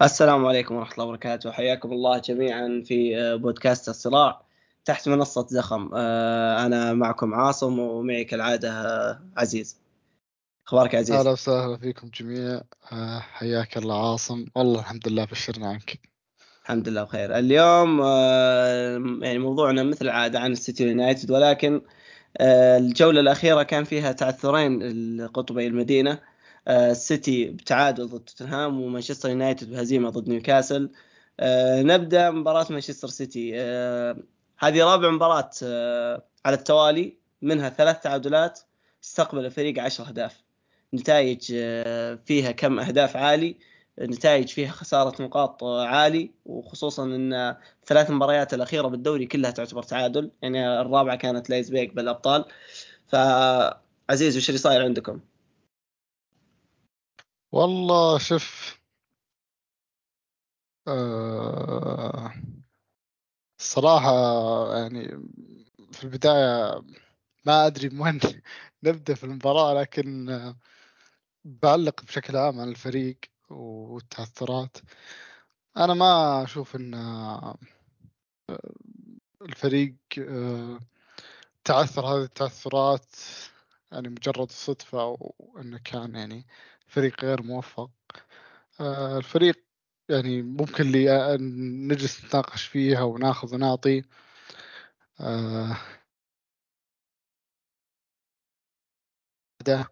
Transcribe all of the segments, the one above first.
السلام عليكم ورحمة الله وبركاته. حياكم الله جميعا في آه، بودكاست الصراع. تحت منصة زخم آه، أنا معكم عاصم ومعي كالعادة آه، عزيز. أخبارك عزيز؟ أهلا وسهلا فيكم جميع حياك الله عاصم. والله الحمد لله بشرنا عنك. الحمد لله بخير. اليوم يعني موضوعنا مثل العادة عن السيتي يونايتد ولكن الجولة الأخيرة كان فيها تعثرين لقطبي المدينة. السيتي بتعادل ضد توتنهام ومانشستر يونايتد بهزيمة ضد نيوكاسل. آه، نبدأ مباراة مانشستر سيتي. آه، هذه رابع مباراة آه، على التوالي منها ثلاث تعادلات استقبل الفريق 10 أهداف. نتائج فيها كم أهداف عالي نتائج فيها خسارة نقاط عالي وخصوصا إن ثلاث مباريات الأخيرة بالدوري كلها تعتبر تعادل. يعني الرابعة كانت لايبزيك بالأبطال. فعزيز وش اللي صاير عندكم؟ والله آه الصراحة يعني في البداية ما أدري من وين نبدأ في المباراة لكن آه بعلق بشكل عام عن الفريق والتعثرات أنا ما أشوف أن آه الفريق آه تعثر هذه التعثرات يعني مجرد صدفة أو أنه كان يعني فريق غير موفق. آه، الفريق يعني ممكن لي نجلس نتناقش فيها وناخذ ونعطي. ده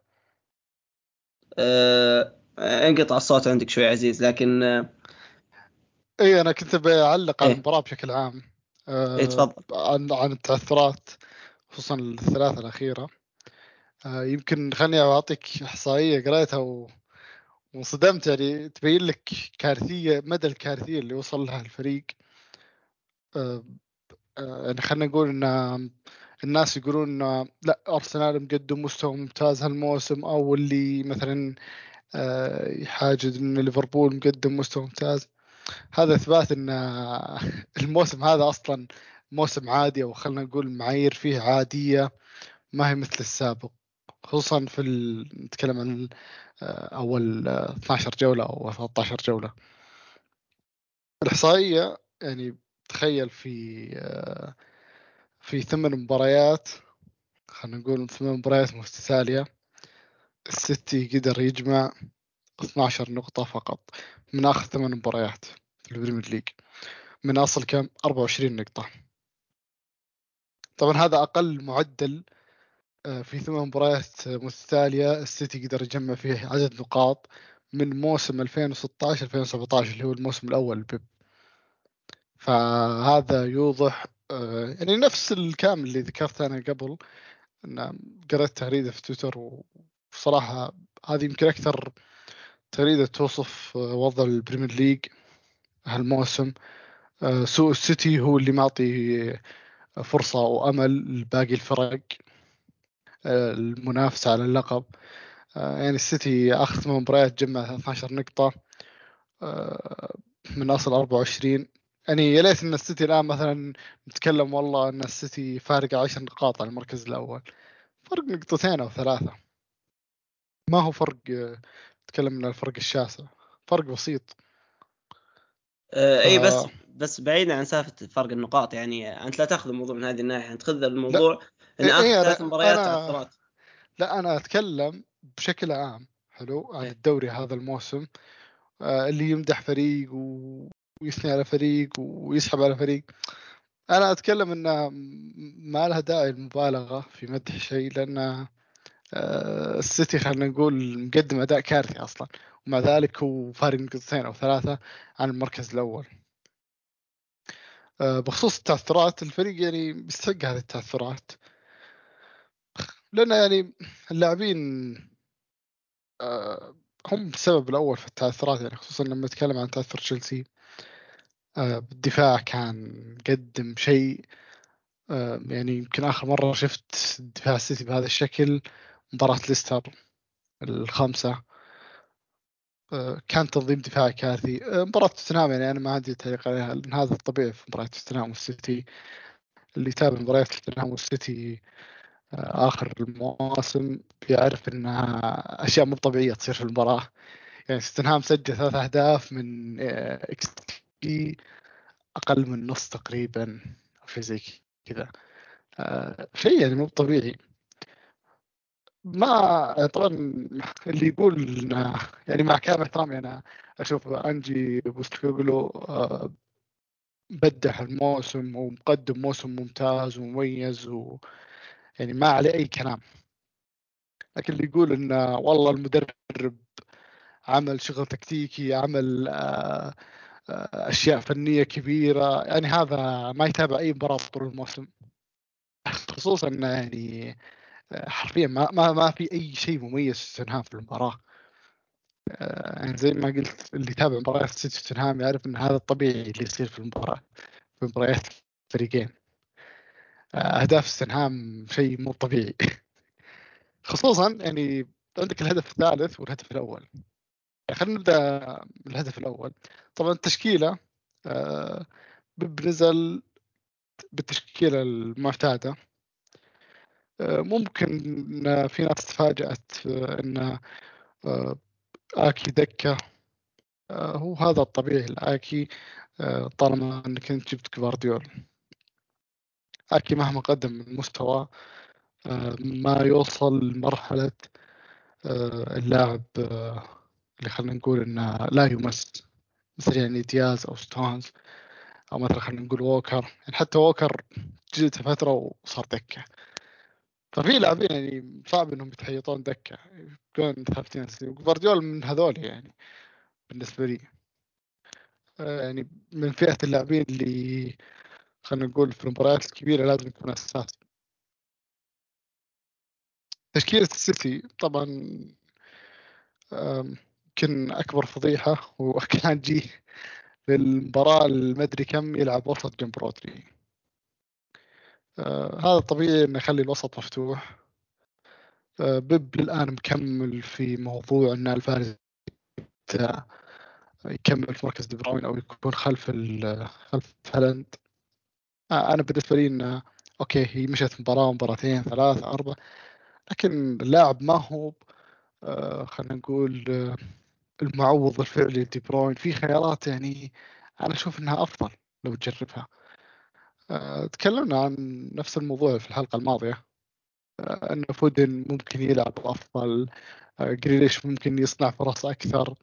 آه أنقطع الصوت عندك شوي عزيز لكن آه اي أنا كنت بعلق على إيه؟ المباراة بشكل عام. إيه تفضل. عن عن التعثرات خصوصا الثلاثة الأخيرة. آه يمكن خليني أعطيك إحصائية قريتها و... وانصدمت. يعني تبين لك كارثية مدى الكارثية اللي وصل لها الفريق. آه آه يعني خلينا نقول إن الناس يقولون إن لا أرسنال مقدم مستوى ممتاز هالموسم. أو اللي مثلا آه يحاجد إن ليفربول مقدم مستوى ممتاز. هذا إثبات إن الموسم هذا أصلا موسم عادي أو خلينا نقول معايير فيه عادية ما هي مثل السابق. خصوصا في ال... نتكلم عن آه، أول 12 جولة أو 13 جولة. الإحصائية يعني تخيل في آه، في ثمان مباريات خلينا نقول ثمان مباريات متتالية السيتي قدر يجمع 12 نقطة فقط من آخر ثمان مباريات في ال Premier League. من أصل كم؟ 24 نقطة. طبعا هذا أقل معدل آه، في ثمان مباريات متتالية. السيتي قدر يجمع فيه عدد نقاط من موسم 2016 2017 اللي هو الموسم الأول لبيب فهذا يوضح آه، يعني نفس الكلام اللي ذكرته أنا قبل أن قرأت تغريدة في تويتر وصراحة هذه يمكن أكثر تغريدة توصف آه، وضع ال Premier League هالموسم. سوء السيتي هو اللي معطي فرصة وأمل لباقي الفرق. المنافسة على اللقب. آه، يعني السيتي آخر ثمان مباريات جمع 12 نقطة. آه، من أصل 24 يعني يا ليت إن السيتي الآن مثلا نتكلم والله إن السيتي فارق 10 نقاط على المركز الأول. فرق نقطتين أو ثلاثة. ما هو فرق نتكلم من الفرق الشاسع. فرق بسيط. آه إي بس بس بعيدا عن سالفة فرق النقاط يعني أنت لا تأخذ الموضوع من هذه الناحية. أنت خذ الموضوع ان إيه اخر إيه ثلاث مباريات تعثرات لا أنا أتكلم بشكل عام حلو عن إيه. الدوري هذا الموسم. آه اللي يمدح فريق ويثني على فريق ويسحب على فريق. أنا أتكلم إن ما لها داعي المبالغة في مدح شيء لأن آه السيتي خلينا نقول مقدم أداء كارثي أصلا. ومع ذلك هو فارق نقطتين أو ثلاثة عن المركز الأول. آه بخصوص التعثرات الفريق يعني بيستحق هذه التعثرات لأن يعني اللاعبين آه هم السبب الأول في التعثرات يعني خصوصا لما نتكلم عن تاثر تشيلسي. آه بالدفاع كان قدم شيء آه يعني يمكن آخر مرة شفت دفاع السيتي بهذا الشكل مباراة ليستر الخامسة. آه كان تنظيم دفاعي كارثي. آه مباراة توتنهام يعني أنا ما عندي تعليق عليها. لأن هذا الطبيعي في مباراة توتنهام والسيتي. اللي يتابع مباريات توتنهام والسيتي آخر المواسم يعرف إنها أشياء مو طبيعية تصير في المباراة. يعني توتنهام سجل ثلاث أهداف من إكس آه، تي أقل من نص تقريبا شيء زي كذا. آه، شيء يعني مو طبيعي. ما طبعا اللي يقول يعني مع كامل احترامي أنا أشوف أنجي بوستوغلو آه، بدع الموسم ومقدم موسم ممتاز ومميز و يعني ما عليه أي كلام. لكن اللي يقول انه والله المدرب عمل شغل تكتيكي عمل آه، آه، أشياء فنية كبيرة يعني هذا ما يتابع أي مباراة طول الموسم. خصوصا يعني آه، حرفيا ما ما, ما في أي شيء مميز في توتنهام في المباراة. يعني زي ما قلت اللي يتابع مباريات سيتي توتنهام يعرف إن هذا الطبيعي اللي يصير في المباراة في مباريات الفريقين أهداف ستنهام شيء مو طبيعي. خصوصا يعني عندك الهدف الثالث والهدف الأول. يعني خلينا نبدأ من الهدف الأول. طبعا التشكيلة آه بنزل بالتشكيلة المعتادة. آه ممكن في ناس تفاجأت إن آه آكي دكة هو هذا الطبيعي. لآكي طالما إنك أنت جبت جوارديول اكي مهما قدم من مستوى آه ما يوصل لمرحله آه اللاعب آه اللي خلينا نقول إنه لا يمس مثل يعني دياز أو ستونز أو مثلا خلينا نقول ووكر. يعني حتى ووكر جلس فترة وصار دكة. ففي لاعبين يعني صعب إنهم ينحطون دكة. يكون ثابتين جوارديول من هذول يعني بالنسبة لي. يعني من فئة اللاعبين اللي خلينا نقول في المباريات الكبيرة لازم يكون أساسي. تشكيلة السيتي طبعا يمكن أكبر فضيحة وكان جي في المباراه المدري كم يلعب وسط جنب رودري آه هذا طبيعي إنه يخلي الوسط مفتوح. آه بيب للان مكمل في موضوع إن ألفاريز يكمل في مركز دي أو يكون خلف خلف هالاند. أنا بالنسبة لي إنه okay هي مشت مباراة مباراتين ثلاث أربع لكن اللاعب ما هو آه خلينا نقول آه المعوض الفعلي دي بروين. في خيارات يعني أنا أشوف إنها أفضل لو تجربها. آه، تكلمنا عن نفس الموضوع في الحلقة الماضية آه، إن فودن ممكن يلعب أفضل آه، جريليش ممكن يصنع فرص أكثر.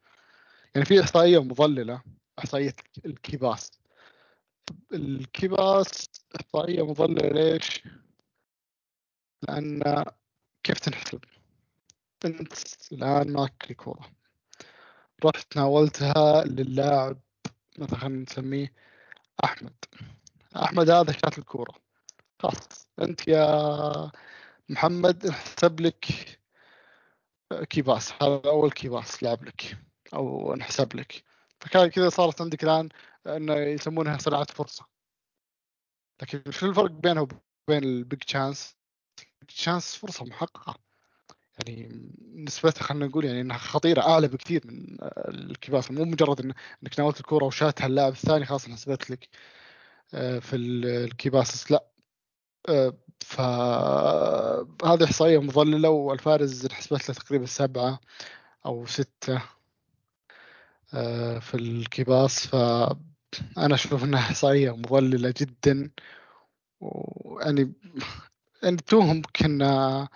يعني في إحصائية مضللة إحصائية الكيباس. الكيباس احصائيه مضلله ليش؟ لأن كيف تنحسب؟ أنت الآن معك الكوره رحت ناولتها للاعب مثلا خلينا نسميه أحمد أحمد هذا شات الكوره خلاص أنت يا محمد نحسب لك key pass هذا أول key pass لعب لك أو نحسب لك فكان كذا صارت عندك الآن انه يسمونها صناعة فرصة. لكن شو الفرق بينه وبين ال big chance chance فرصة محققة. يعني نسبتها خلينا نقول يعني إنها خطيرة أعلى بكثير من ال key pass مو مجرد إنك ناولت الكورة وشاتها اللاعب الثاني خلاص انحسبت لك آه، في ال key passes لا. آه، فهذه إحصائية مضللة وألفاريز انحسبت له تقريبا سبعة أو ستة آه، في ال key pass فأنا أشوف إنها إحصائية مضللة جدا ويعني يعني توهم كأن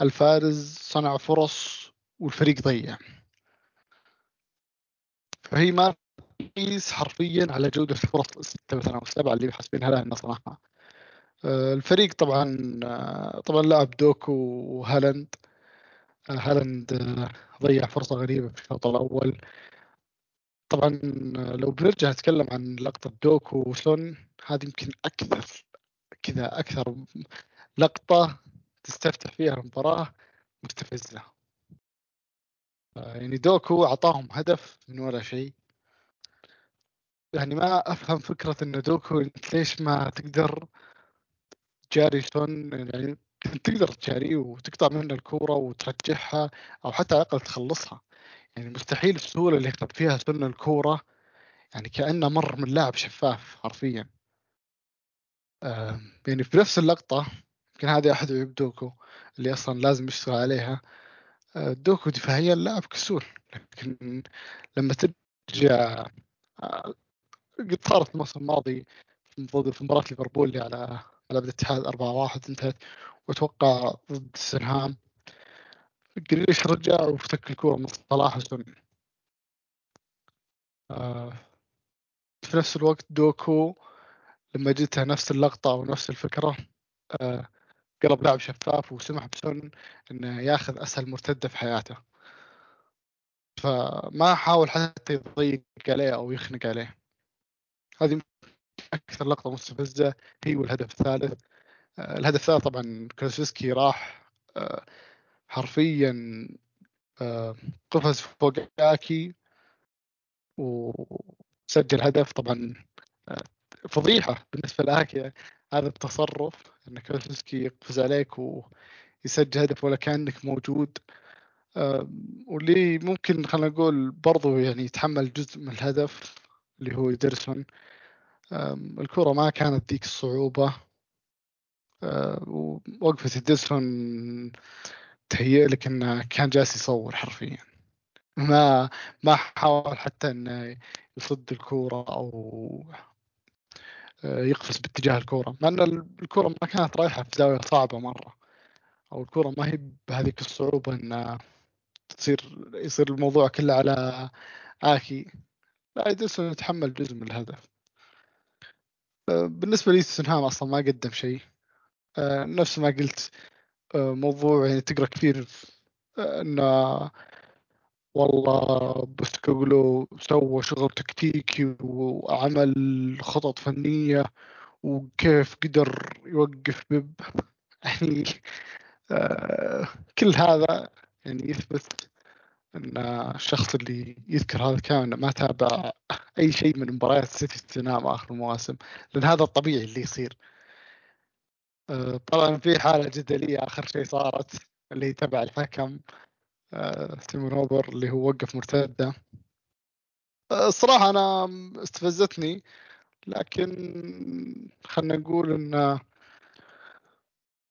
ألفاريز صنع فرص والفريق ضيع. فهي ما تقيس حرفيا على جودة الفرص الستة مثلا أو السبعة اللي حاسبينها لها إنها صنعها. الفريق طبعا طبعا لعب دوكو وهالاند. هالاند ضيع فرصة غريبة في الشوط الأول. طبعا لو بنرجع نتكلم عن لقطة دوكو وسون هذه يمكن أكثر كذا أكثر لقطة تستفتح فيها المباراة مستفزة يعني دوكو أعطاهم هدف من ولا شيء. يعني ما أفهم فكرة إن دوكو ليش ما تقدر جاري سون يعني تقدر تجاريه وتقطع منه الكورة وترجعها أو حتى على الأقل تخلصها. يعني مستحيل السهولة اللي خد فيها سن الكورة يعني كأنه مر من لاعب شفاف حرفيا. آه يعني في نفس اللقطة يمكن هذه أحد عيوب دوكو اللي أصلا لازم يشتغل عليها آه دوكو دفاعيا لاعب كسول لكن لما ترجع آه، قد صارت الموسم الماضي ضد في مباراة ليفربول على على الاتحاد 4-1 انتهت وأتوقع ضد سنهام جريش رجع وفتك الكورة من صلاح وسن آه في نفس الوقت دوكو لما جتها نفس اللقطة أو نفس الفكرة آه قلب لاعب شفاف وسمح بسن إنه ياخذ أسهل مرتدة في حياته. فما حاول حتى يضيق عليه أو يخنق عليه. هذه أكثر لقطة مستفزة هي والهدف الثالث. آه، الهدف الثالث طبعا كلاسيسكي راح آه، حرفيا آه، قفز فوق اكي وسجل هدف. طبعا فضيحة بالنسبة لاكي هذا التصرف إن كلاسيسكي يقفز عليك ويسجل هدف ولا كأنك موجود. واللي ممكن خلينا نقول برضو يعني يتحمل جزء من الهدف اللي هو يدرسون الكرة ما كانت ذيك الصعوبة. ووقفة يدرسون تهيئ لك انه كان جالس يصور حرفيا. ما ما حاول حتى إنه يصد الكورة أو يقفز باتجاه الكورة مع إن الكورة ما كانت رايحة في زاوية صعبة مرة. أو الكورة ما هي بهذيك الصعوبة ان تصير يصير الموضوع كله على آكي. لا يدرسون يتحمل جزء من الهدف. بالنسبة لي أصلا ما قدم شيء. نفس ما قلت موضوع يعني تقرأ كثير آه، انه والله بوستوغلو سوى شغل تكتيكي وعمل خطط فنية وكيف قدر يوقف بيب يعني كل هذا يعني يثبت إن الشخص اللي يذكر هذا الكلام ما تابع أي شيء من مباريات سيتي ستنام آخر المواسم لأن هذا الطبيعي اللي يصير. آه، طبعا في حالة جدلية آخر شيء صارت اللي تبع الحكم تيمون آه، هوبر اللي هو وقف مرتدة. آه، الصراحة أنا استفزتني لكن خلنا نقول إن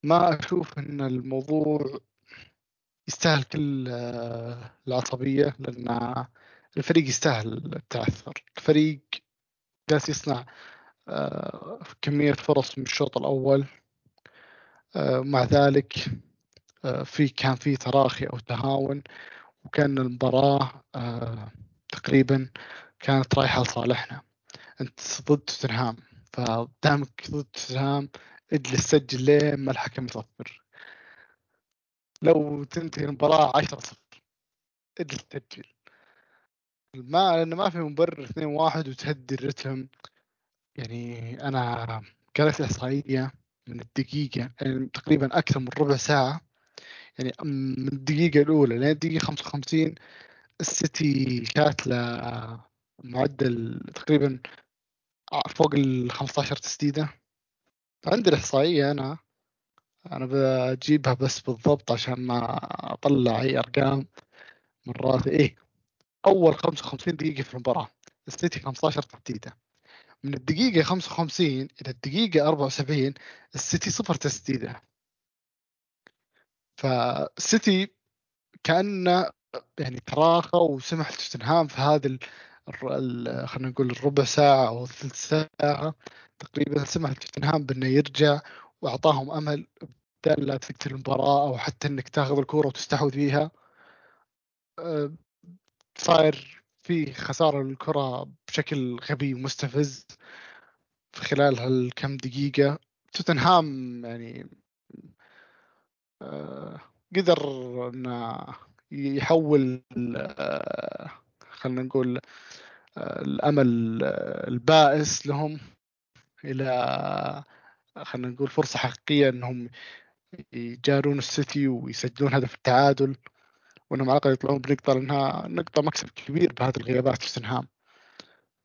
ما أشوف إن الموضوع يستاهل كل آه، العصبية لأن الفريق يستاهل التعثر الفريق جالس يصنع آه، كمية فرص من الشوط الأول. آه، مع ذلك في كان في تراخي أو تهاون وكان المباراة تقريبا كانت رايحة لصالحنا. أنت ضد توتنهام فدامك ضد توتنهام اجلس سجل لين ما الحكم يصفر. لو تنتهي المباراة 10 0 اجلس تسجل ما لأنه ما في مبرر 2 1 وتهدي الرتم. يعني أنا قرأت إحصائية من الدقيقة يعني تقريبا أكثر من ربع ساعة. يعني من الدقيقة الأولى لين الدقيقة 55 السيتي كاتله معدل تقريبا فوق ال 15 تسديدة. عندي الإحصائية أنا أنا بجيبها بس بالضبط عشان ما أطلع أي أرقام مرات. إيه أول 55 دقيقة في المباراة السيتي 15 تسديدة. من الدقيقة 55 إلى الدقيقة 74 السيتي صفر تسديدة. فالسيتي كانه يعني تراخى وسمح لتوتنهام في هذا خلينا نقول الربع ساعة أو الثلث ساعة تقريبا سمح لتوتنهام بأنه يرجع وأعطاهم أمل بدل لا تقتل المباراة أو حتى إنك تاخذ الكورة وتستحوذ فيها أه، صاير في خسارة للكرة بشكل غبي ومستفز في خلال هالكم دقيقة. توتنهام يعني أه، قدر إنه يحول أه، خلينا نقول الأمل البائس لهم إلى خلينا نقول فرصة حقيقية إنهم يجارون السيتي ويسجلون هدف التعادل. وإنهم على الأقل يطلعون بنقطة لأنها نقطة مكسب كبير بهذه الغيابات في سنهام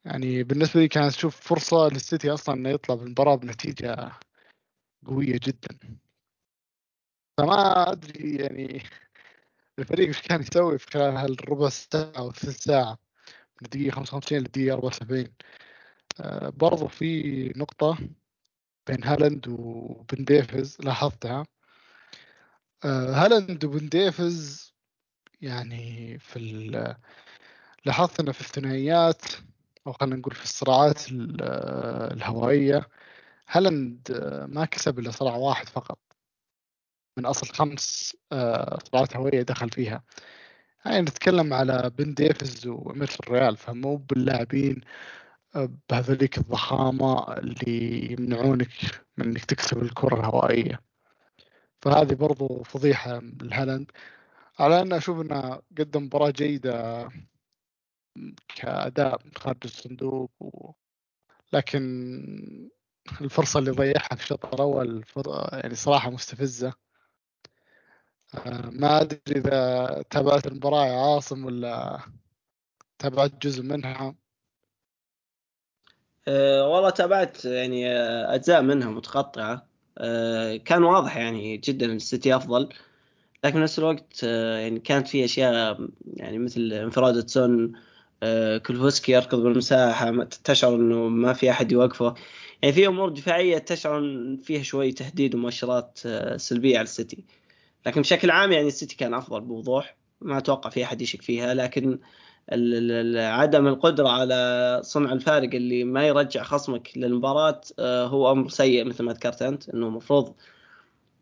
يعني بالنسبة لي كانت أشوف فرصة للسيتي أصلا إنه يطلع بالمباراة بنتيجة قوية جدا. فما أدري يعني الفريق إيش كان يسوي في خلال هالربع ساعة أو ثلث ساعة؟ من الدقيقة 55 للدقيقة 74 آه برضو في نقطة بين هالاند وبن ديفيز لاحظتها. آه، هالاند وبن ديفيز يعني في لاحظت إنه في الثنائيات أو خلينا نقول في الصراعات الهوائية هالاند ما كسب إلا صراع واحد فقط. من أصل خمس آه، صراعات هوائية دخل فيها. يعني نتكلم على بن ديفيز وإيمرسون رويال فمو باللاعبين آه، بهذوليك الضخامة اللي يمنعونك من إنك تكسب الكرة الهوائية. فهذه برضو فضيحة لهالاند. على أن أشوف أنه قدم مباراة جيدة كأداء خارج الصندوق و... لكن الفرصة اللي ضيعها في الشوط الأول يعني صراحة مستفزة. آه، ما أدري إذا تابعت المباراة يا عاصم ولا تابعت جزء منها. أه والله تابعت يعني آه، أجزاء منها متقطعة. أه كان واضح يعني جدا السيتي أفضل. لكن نفس الوقت أه يعني كانت في أشياء يعني مثل انفرادة سون أه كولوسيفسكي يركض بالمساحة تشعر أنه ما في أحد يوقفه. يعني في أمور دفاعية تشعر فيها شوي تهديد ومؤشرات أه سلبية على السيتي. لكن بشكل عام يعني السيتي كان أفضل بوضوح. ما أتوقع في أحد يشك فيها. لكن عدم القدرة على صنع الفارق اللي ما يرجع خصمك للمباراة آه، هو أمر سيء مثل ما ذكرت أنت إنه المفروض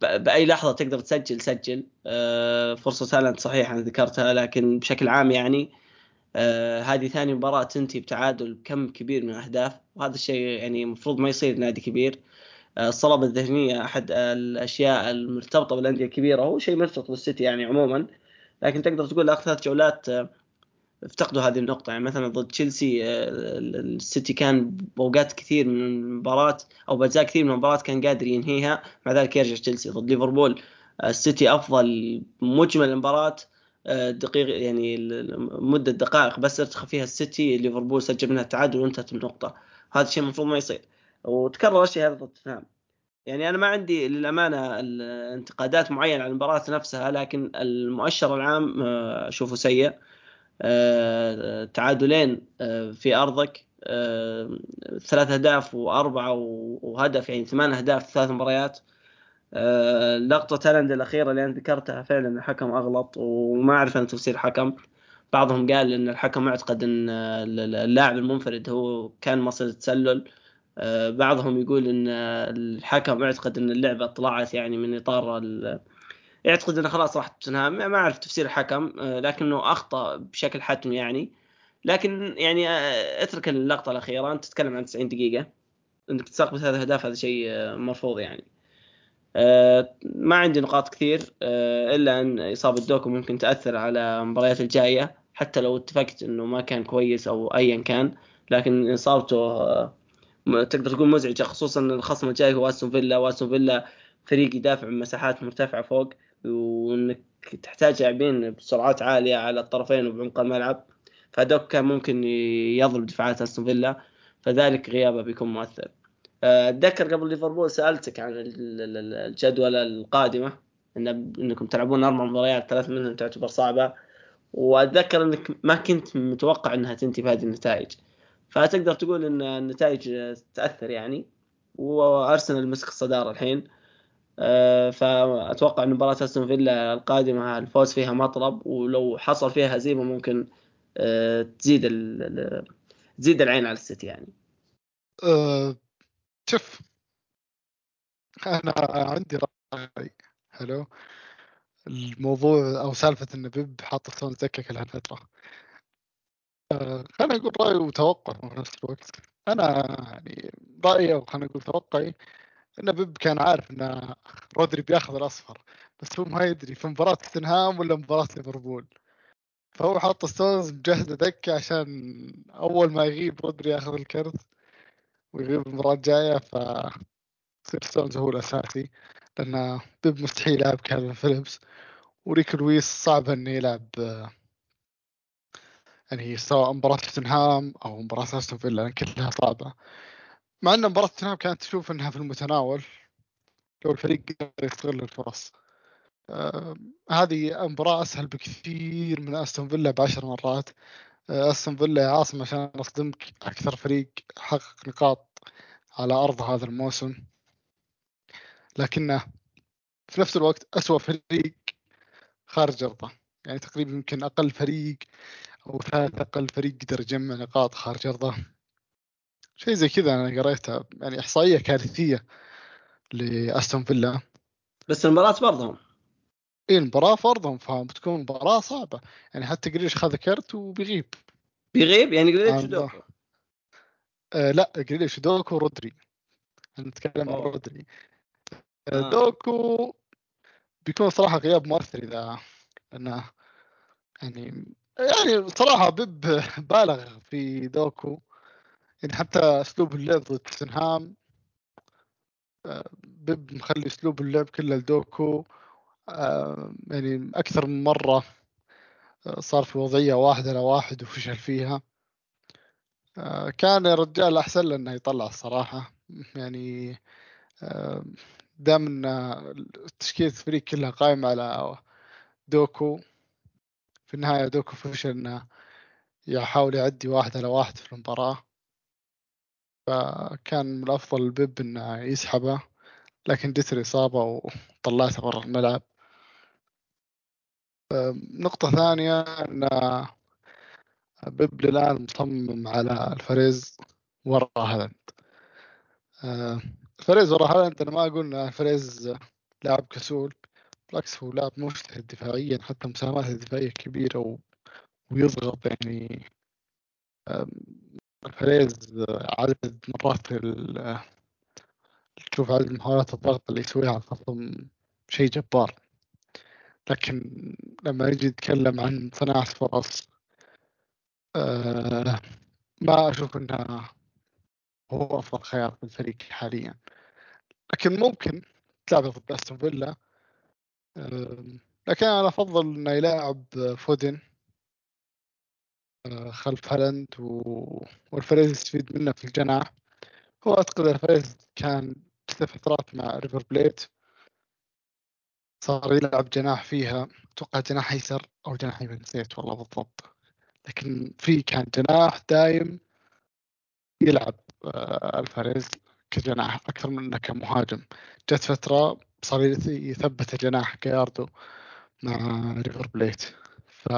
بأي لحظة تقدر تسجل سجل. آه، فرصة هالاند صحيح أنا ذكرتها لكن بشكل عام يعني آه، هذه ثاني مباراة تنتهي بتعادل كم كبير من الأهداف وهذا الشيء يعني المفروض ما يصير نادي كبير. الصلابة الذهنية أحد الأشياء المرتبطة بالأندية الكبيرة هو شيء مرتبط بالسيتي يعني عموما. لكن تقدر تقول اخر ثلاث جولات آه، افتقدوا هذه النقطة. يعني مثلا ضد تشيلسي آه، السيتي كان بأوقات كثير من المباراة أو بأجزاء كثير من المباراة كان قادر ينهيها. مع ذلك يرجع تشيلسي. ضد ليفربول آه، السيتي أفضل مجمل المباراة دقيق يعني مدة دقائق. بس ارتخى فيها السيتي ليفربول سجل منها التعادل وانتهت النقطة. هذا الشيء المفروض ما يصير. وتكرر الشيء هذا ضد توتنهام يعني أنا ما عندي للأمانة انتقادات معينة على المباراة نفسها لكن المؤشر العام آه، أشوفه سيء. آه، تعادلين آه، في أرضك. ثلاث أهداف وأربعة وهدف يعني ثمان أهداف في ثلاث مباريات. لقطة تالند الأخيرة اللي أنا ذكرتها فعلا الحكم أغلط وما أعرف أنا تفسير حكم بعضهم قال أن الحكم أعتقد أن اللاعب المنفرد هو كان مصير تسلل آه، بعضهم يقول إن الحكم يعتقد إن اللعبة طلعت يعني من إطار يعتقد إنه خلاص راح توتنهام ما أعرف تفسير الحكم آه، لكنه أخطأ بشكل حتمي يعني. لكن يعني آه، اترك اللقطة الأخيرة. أنت تتكلم عن 90 دقيقة. إنك تستقبل ثلاث أهداف هذا شيء مرفوض يعني. ما عندي نقاط كثير إلا أن إصابة دوكو ممكن تأثر على المباريات الجاية حتى لو اتفقت إنه ما كان كويس أو ايا كان. لكن إصابته تقدر تقول مزعجة خصوصا الخصم الجاي هو أستون فيلا. وأستون فيلا فريق يدافع من مساحات مرتفعة فوق. وإنك تحتاج لاعبين بسرعات عالية على الطرفين وبعمق الملعب. فدوك كان ممكن يضرب دفاعات أستون فيلا فذلك غيابه بيكون مؤثر. أتذكر قبل ليفربول سألتك عن الجدول القادمة إن إنكم تلعبون أربع مباريات ثلاث منهم تعتبر صعبة. وأتذكر إنك ما كنت متوقع إنها تنتهي بهذه النتائج. فتقدر تقول إن النتائج تأثر يعني وأرسنال مسك الصدارة الحين. آه، فأتوقع إن مباراة أستون فيلا القادمة الفوز فيها مطلب ولو حصل فيها هزيمة ممكن آه، تزيد تزيد العين على السيتي يعني. أه شوف أنا عندي رأي. حلو الموضوع أو سالفة إن بيب حاط ستون زكك لهالفترة. خلينا نقول رأي وتوقع في نفس الوقت. أنا يعني رأيي أو خلينا نقول توقعي إن بيب كان عارف إن رودري بياخذ الأصفر بس هو ما يدري في مباراة توتنهام ولا مباراة ليفربول. فهو حط ستونز مجهزة دكة عشان أول ما يغيب رودري ياخذ الكرت ويغيب المباراة الجاية ف يصير ستونز هو الأساسي لأن بيب مستحيل يلعب كالفين فيليبس. وريكو لويس صعب إنه يلعب يعني سواء مباراة توتنهام أو مباراة أستون فيلا كلها صعبة. مع إن مباراة توتنهام كانت تشوف إنها في المتناول لو الفريق قدر يستغل الفرص. آه هذه مباراة أسهل بكثير من أستون فيلا بعشر مرات. آه أستون فيلا يا عاصم عشان أصدمك أكثر فريق حقق نقاط على أرض هذا الموسم. لكنه في نفس الوقت أسوأ فريق خارج أرضه. يعني تقريبا يمكن أقل فريق أو ثالث أقل فريق قدر يجمع نقاط خارج أرضه. شيء زي كذا أنا قريتها. يعني إحصائية كارثية لأستون فيلا. بس المباراة برضهم اي المباراة فرضهم فبتكون مباراة صعبة. يعني حتى جريش خذ كرت وبيغيب. بيغيب؟ يعني قلت دوكو. آه لا جريش دوكو رودري نتكلم عن. رودري. آه. دوكو بيكون صراحة غياب مؤثر إذا أنه يعني يعني صراحة بيب بالغ في دوكو. يعني حتى أسلوب اللعب ضد توتنهام آه، بيب مخلي أسلوب اللعب كله لدوكو آه، يعني أكثر من مرة آه، صار في وضعية واحد على واحد وفشل فيها. كان يا رجال أحسن له إنه يطلع الصراحة. يعني دام إن تشكيلة الفريق كلها قائمة على دوكو في النهاية دوكو فشل إنه يحاول يعدي واحد على واحد في المباراة. فكان من الأفضل البيب إنه يسحبه لكن جت الإصابة وطلعته برا الملعب نقطة ثانية أن بيب الآن مصمم على الفريز ورا هالاند ألفاريز ورا هالاند أنا ما أقول أن ألفاريز لاعب كسول بالعكس هو لاعب مجتهد دفاعيا حتى مساهماته الدفاعية كبيرة. ويضغط يعني آم، ألفاريز عدد مرات. تشوف عدد محاولات الضغط اللي يسويها على الخصم شيء جبار لكن لما يجي يتكلم عن صناعة فرص آه ما أشوف أنها هو أفضل خيار في الفريق حاليا لكن ممكن تلعب ضد أستون فيلا آم، لكن أنا أفضل إنه يلاعب فودن آه، خلف هالاند و... وألفاريز يستفيد منه في الجناح هو أعتقد ألفاريز كان ست فترات مع ريفر بليت. صار يلعب جناح فيها. أتوقع جناح أيسر أو جناح يمين نسيت والله بالضبط. لكن في كان جناح دايم يلعب آه، ألفاريز كجناح أكثر من أنه كمهاجم. جت فترة صار يث- يثبت الجناح جاياردو مع ريفر بليت. ف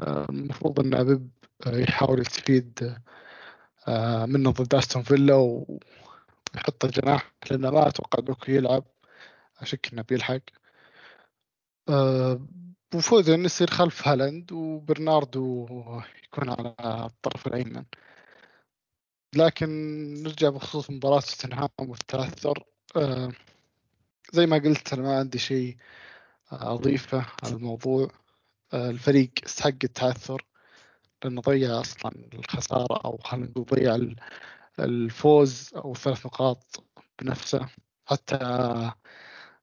المفروض أن بيب آه، يحاول يستفيد آه، منه ضد أستون فيلا ويحط الجناح لأنه ما أتوقع دوكو يلعب. أشك إنه بيلحق. آه، وفودن يصير خلف هالاند وبرناردو يكون على الطرف الأيمن. لكن نرجع بخصوص مباراة توتنهام والتأثر زي ما قلت أنا ما عندي شيء أضيفه على الموضوع. الفريق استحق التأثر لأنه ضيع أصلا الخسارة أو خلينا نقول ضيع ال- الفوز أو ثلاث نقاط بنفسه. حتى آه،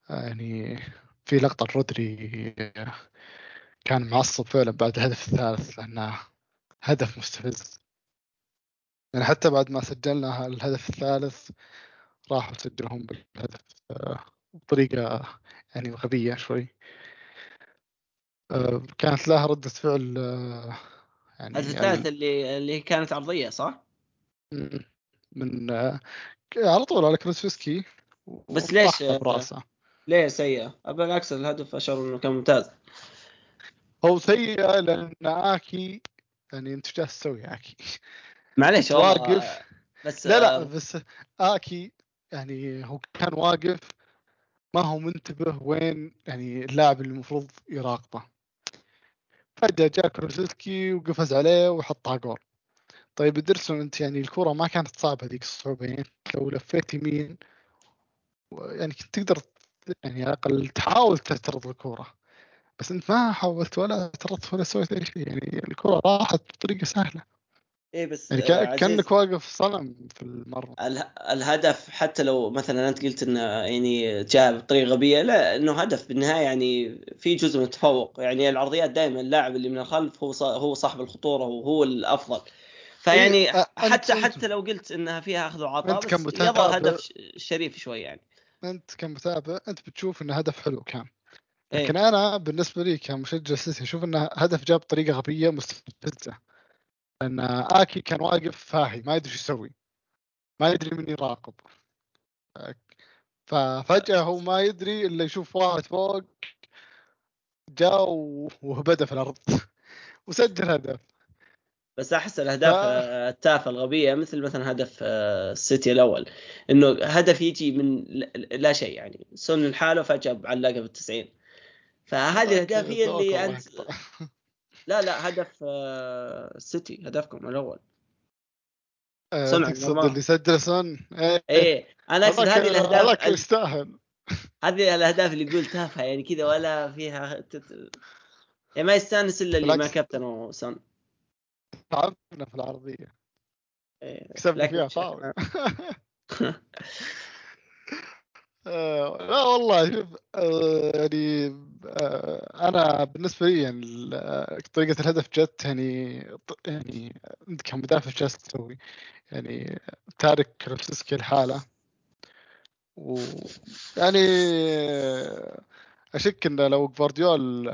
يعني في لقطة رودري كان معصب فعلا بعد الهدف الثالث لأنه هدف مستفز. يعني حتى بعد ما سجلنا الهدف الثالث راحوا سجلهم بالهدف آه، بطريقة يعني غبية شوي. آه، كانت لها ردة فعل آه، يعني الهدف الثالث اللي اللي كانت عرضية صح؟ من آه، على طول على كروسفسكي بس ليش براسه ليه سيئة؟ بالعكس الهدف اشعر إنه كان ممتاز هو سيء لأن آكي يعني أنت إيش جالس تسوي آكي؟ معليش واقف بس لا لا آه، بس آكي يعني هو كان واقف ما هو منتبه وين يعني اللاعب اللي المفروض يراقبه فجأة جاء كروسفسكي وقفز عليه وحطها جول. طيب إدرسون أنت يعني الكرة ما كانت صعبة ذيك الصعوبة يعني لو لفيت يمين يعني كنت تقدر يعني على الأقل تحاول تعترض الكرة. بس أنت ما حاولت ولا اعترضت ولا سويت أي شيء يعني الكرة راحت بطريقة سهلة. إيه بس يعني كأنك واقف صنم في المرمى اله- الهدف حتى لو مثلا أنت قلت إنه يعني جاء بطريقة غبية لا إنه هدف بالنهاية يعني في جزء من التفوق يعني العرضيات دائما اللاعب اللي من الخلف هو هو صاحب الخطورة وهو الأفضل. فيعني إيه، حتى أنت- حتى لو قلت إنها فيها أخذ وعطاء بس هدف شريف شوي يعني. أنت كمتابع أنت بتشوف انه هدف حلو كان. إيه. لكن أنا بالنسبة لي كمشجع سيتي أشوف انه هدف جاب بطريقه غبية مستفزة. لأن آكي كان واقف فاهي ما يدري إيش يسوي. ما يدري من يراقب. ففجاه هو ما يدري إلا يشوف واحد فوق جاء وبدا في الأرض. وسجل هدف. بس أحس الأهداف. التافهه الغبية مثل مثلا هدف آه، السيتي الأول. إنه هدف يجي من لا شيء يعني. سون لحاله فجاه علقه في التسعين فهذه الأهداف هي اللي أنت لا لا هدف السيتي هدفكم الأول. صنع تقصد اللي سجل سون إيه, إيه. أنا اقصد هذه الأهداف يستاهل. هذه الأهداف اللي يقول تافهة يعني كذا ولا فيها تت... يعني ما يستانس إلا اللي ما كابتن سون. تعبنا في العرضية. إيه. كسبنا فيها فاول آه، لا والله شوف آه، يعني آه، أنا بالنسبة لي يعني طريقة الهدف جت يعني يعني أنت كمدافع جالس تسوي يعني تارك كلوبسكي الحالة. ويعني أشك انه لو جوارديول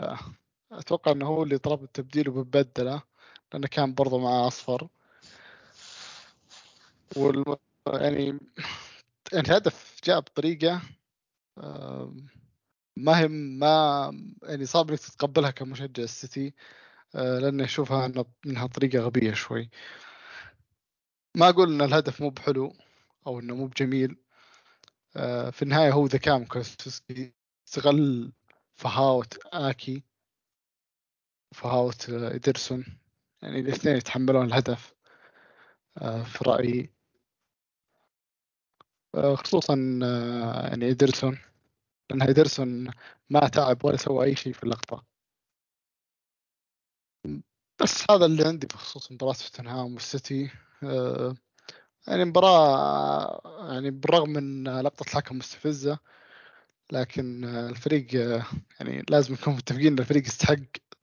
أتوقع إنه هو اللي طلب التبديل وببدله لأنه كان برضه معاه أصفر. وال يعني يعني الهدف جاء بطريقة ما هي ما يعني صعب إنك تتقبلها كمشجع السيتي آه، لأني أشوفها انها طريقة غبية شوي. ما أقول إن الهدف مو بحلو أو إنه مو بجميل آه، في النهاية هو ذكاء من كوستوسكي استغل فهاوة آكي فهاوة إدرسون يعني الاثنين يتحملون الهدف آه، في رأيي. آه، خصوصا يعني إدرسون لأن إدرسون ما تعب ولا سوى أي شيء في اللقطة. بس هذا اللي عندي بخصوص مباراة توتنهام والسيتي. يعني مباراة يعني بالرغم من لقطة الحكم مستفزة لكن الفريق يعني لازم نكون متفقين إن الفريق يستحق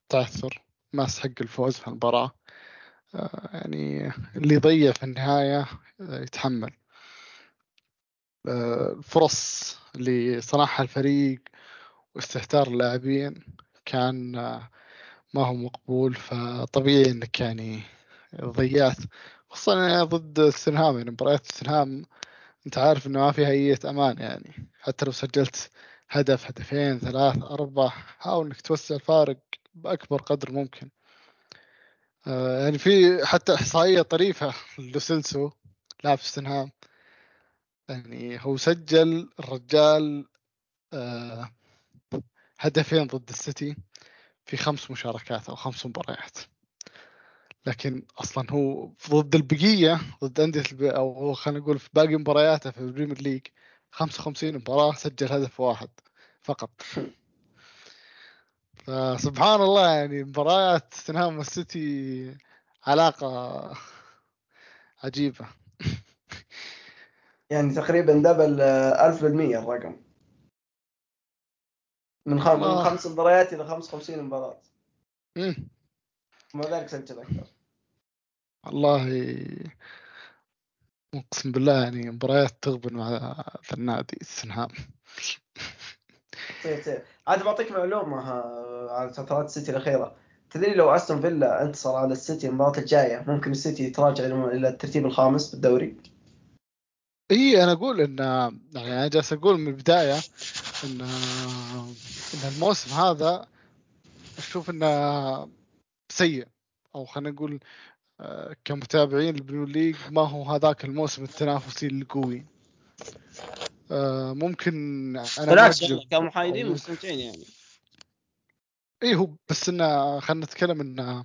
التعثر ما يستحق الفوز في المباراة يعني اللي يضيع في النهاية يتحمل. الفرص اللي صنعها الفريق واستهتار اللاعبين كان ما هو مقبول. فطبيعي إنك يعني ضيعت خصوصا ضد السنهام يعني مباريات السنهام أنت عارف إنه ما فيها أي أمان يعني. حتى لو سجلت هدف هدفين ثلاث أربع حاول إنك توسع الفارق بأكبر قدر ممكن. آه يعني في حتى إحصائية طريفة لوسيلسو لاعب سنهام يعني هو سجل الرجال آه هدفين ضد السيتي في خمس مشاركات أو خمس مباريات لكن أصلا هو ضد البقية ضد أندية. أو خلينا نقول في باقي مبارياته في البريمير ليج 55 مباراة سجل هدف واحد فقط فسبحان الله يعني مباريات توتنهام والسيتي علاقة عجيبة يعني تقريبا دبل 1000% الرقم. من خم... من خمس مباريات إلى 55 مباراة. امم ومع ذلك سجل أكثر. والله أقسم بالله يعني مباريات تغبن مع النادي سنهام تصير تصير عاد بعطيك معلومة على فترات السيتي الأخيرة. تدري لو أستون فيلا انتصر على السيتي المباراة الجاية ممكن السيتي يتراجع إلى الترتيب الخامس بالدوري؟ اي أنا أقول إن يعني أنا جالس أقول من البداية إن إن الموسم هذا أشوف إنه سيء. أو خلينا نقول آه، كمتابعين البريمير ليج ما هو هذاك الموسم التنافسي القوي. آه، ممكن أنا بالعكس كمحايدين مستمتعين يعني. اي هو بس انه خلينا نتكلم انه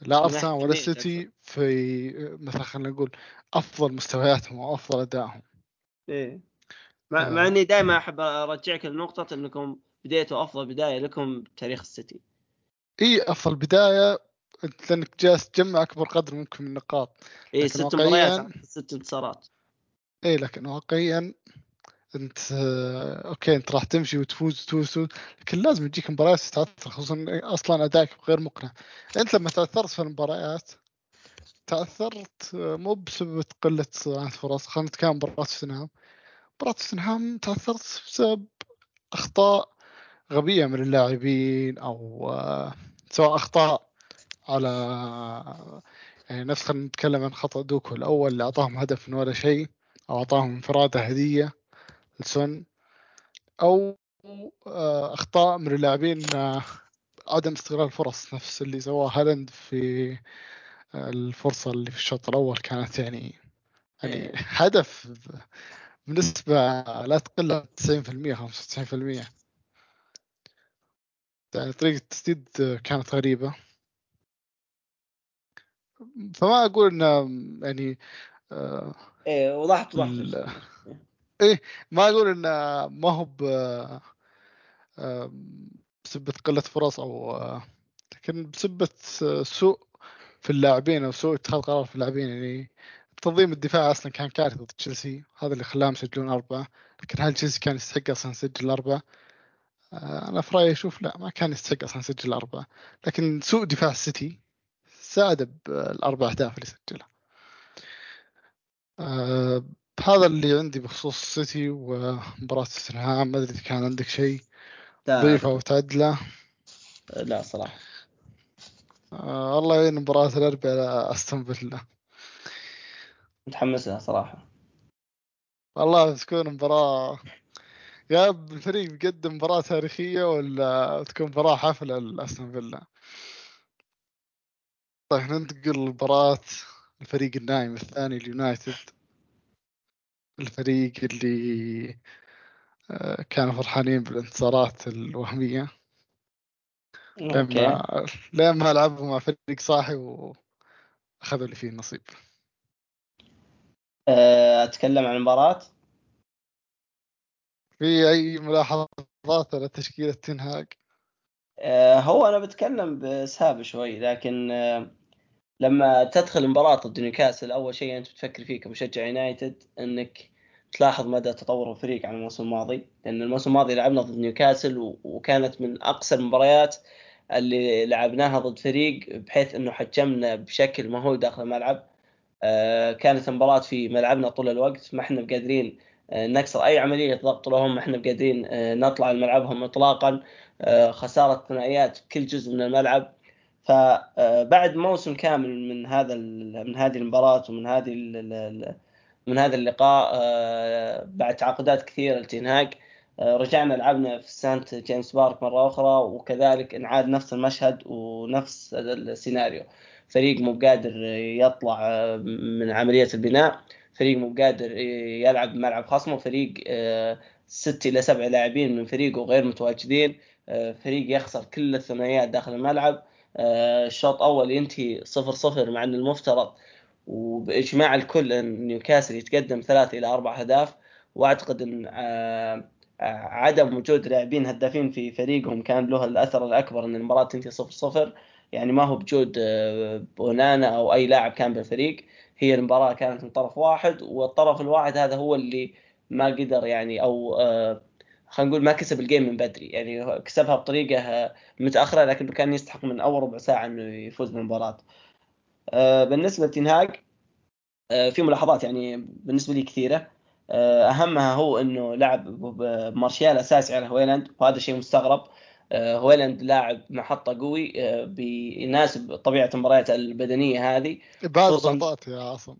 لا أرسنال ولا السيتي في مثلا خلينا نقول أفضل مستوياتهم أو أفضل أدائهم. إيه. مع, آه. مع إني دائما أحب أرجعك لنقطة إنكم بديتوا أفضل بداية لكم بتاريخ السيتي. إي أفضل بداية لأنك جالس تجمع أكبر قدر ممكن من النقاط. اي ست مباريات ست انتصارات. إي لكن واقعيا أنت أوكي أنت راح تمشي وتفوز وتفوز لكن لازم تجيك مباريات تتعثر خصوصا أصلا أدائك غير مقنع. أنت لما تعثرت في المباريات تأثرت مو بسبب قلة فرص خلينا نتكلم مباراه توتنهام. مباراه توتنهام تأثرت بسبب أخطاء غبية من اللاعبين أو سواء أخطاء على يعني نفس خلينا نتكلم عن خطأ دوكو الأول اللي أعطاهم هدف من ولا شيء أو أعطاهم إنفرادة هدية لسون أو آه، أخطاء من اللاعبين عدم استغلال الفرص نفس اللي سواه هالاند في الفرصة اللي في الشوط الأول كانت يعني يعني إيه. هدف بنسبة لا تقل عن 90% 95% يعني طريقة التسديد كانت غريبة. فما أقول إنه يعني آه، إيه وضحت وضحت. ال- إيه. ما أقول انه ما هو ب آه، بسبة قلة فرص أو آه، لكن بسبة سوء في اللاعبين أو سوء اتخاذ قرار في اللاعبين يعني تنظيم الدفاع أصلا كان كارثي ضد تشيلسي. هذا اللي خلاهم يسجلون أربعة. لكن هل تشيلسي كان يستحق أصلا يسجل أربعة؟ آه، أنا في رأيي أشوف لا ما كان يستحق أصلا يسجل أربعة. لكن سوء دفاع السيتي ساعد بالأربع أهداف اللي سجلها. آه، هذا اللي عندي بخصوص السيتي ومباراة توتنهام. ما أدري إذا كان عندك شيء تضيفه أو تعدلة؟ لا صراحة. آه الله يعين مباراة الأربعاء على استون فيلا متحمس لها صراحة. والله بتكون مباراة يا الفريق بيقدم مباراة تاريخية ولا تكون مباراة حفلة؟ لاستون فيلا طيب ننتقل لمباراة الفريق النايم الثاني اليونايتد. الفريق اللي آه، كانوا فرحانين بالانتصارات الوهمية. لما لما لعبوا مع فريق صاحي وأخذوا اللي فيه النصيب. آه، أتكلم عن المباراة؟ في أي ملاحظات على تشكيلة تنهاج آه، هو أنا بتكلم بسهاب شوي لكن آه، لما تدخل مباراة ضد نيوكاسل أول شيء أنت بتفكر فيه كمشجع يونايتد إنك تلاحظ مدى تطور الفريق عن الموسم الماضي لأن الموسم الماضي لعبنا ضد نيوكاسل وكانت من اقصى المباريات اللي لعبناها ضد فريق بحيث إنه حجمنا بشكل مهول داخل الملعب. آه، كانت المباراة في ملعبنا طول الوقت ما إحنا بقادرين آه، نكسر أي عملية ضغط لهم ما إحنا بقادرين آه، نطلع لملعبهم اطلاقا. خسارة ثنائيات كل جزء من الملعب. فبعد موسم كامل من هذا من هذه المباراة ومن هذه من هذا اللقاء آه، بعد تعاقدات كثيرة لتنهاج آه، رجعنا لعبنا في سانت جيمس بارك مرة أخرى وكذلك انعاد نفس المشهد ونفس السيناريو. فريق مو بقادر يطلع آه، من عملية البناء فريق مو بقادر يلعب بملعب خصمه فريق ست إلى سبع لاعبين من فريقه غير متواجدين فريق يخسر كل الثنائيات داخل الملعب الشوط الأول ينتهي صفر صفر مع أن المفترض وبإجماع الكل إن نيوكاسل يتقدم ثلاث إلى أربع أهداف وأعتقد إن آه، آه، عدم وجود لاعبين هدافين في فريقهم كان له الأثر الأكبر إن المباراة تنتهي صفر صفر. يعني ما هو بجود آه، بونانا أو أي لاعب كان بالفريق. هي المباراة كانت من طرف واحد والطرف الواحد هذا هو اللي ما قدر يعني أو خلينا نقول ما كسب الجيم من بدري. يعني كسبها بطريقة متأخرة لكنه كان يستحق من أول ربع ساعة إنه يفوز بالمباراة. بالنسبة لتنهاج آه، في ملاحظات يعني بالنسبة لي كثيرة. آه، أهمها هو إنه لعب مارشال اساسي على هويلاند وهذا شيء مستغرب. آه، هويلاند لاعب محطة قوي آه، بيناسب طبيعة المباريات البدنية هذه. بعد خصوصا ضغوطات يا عاصم.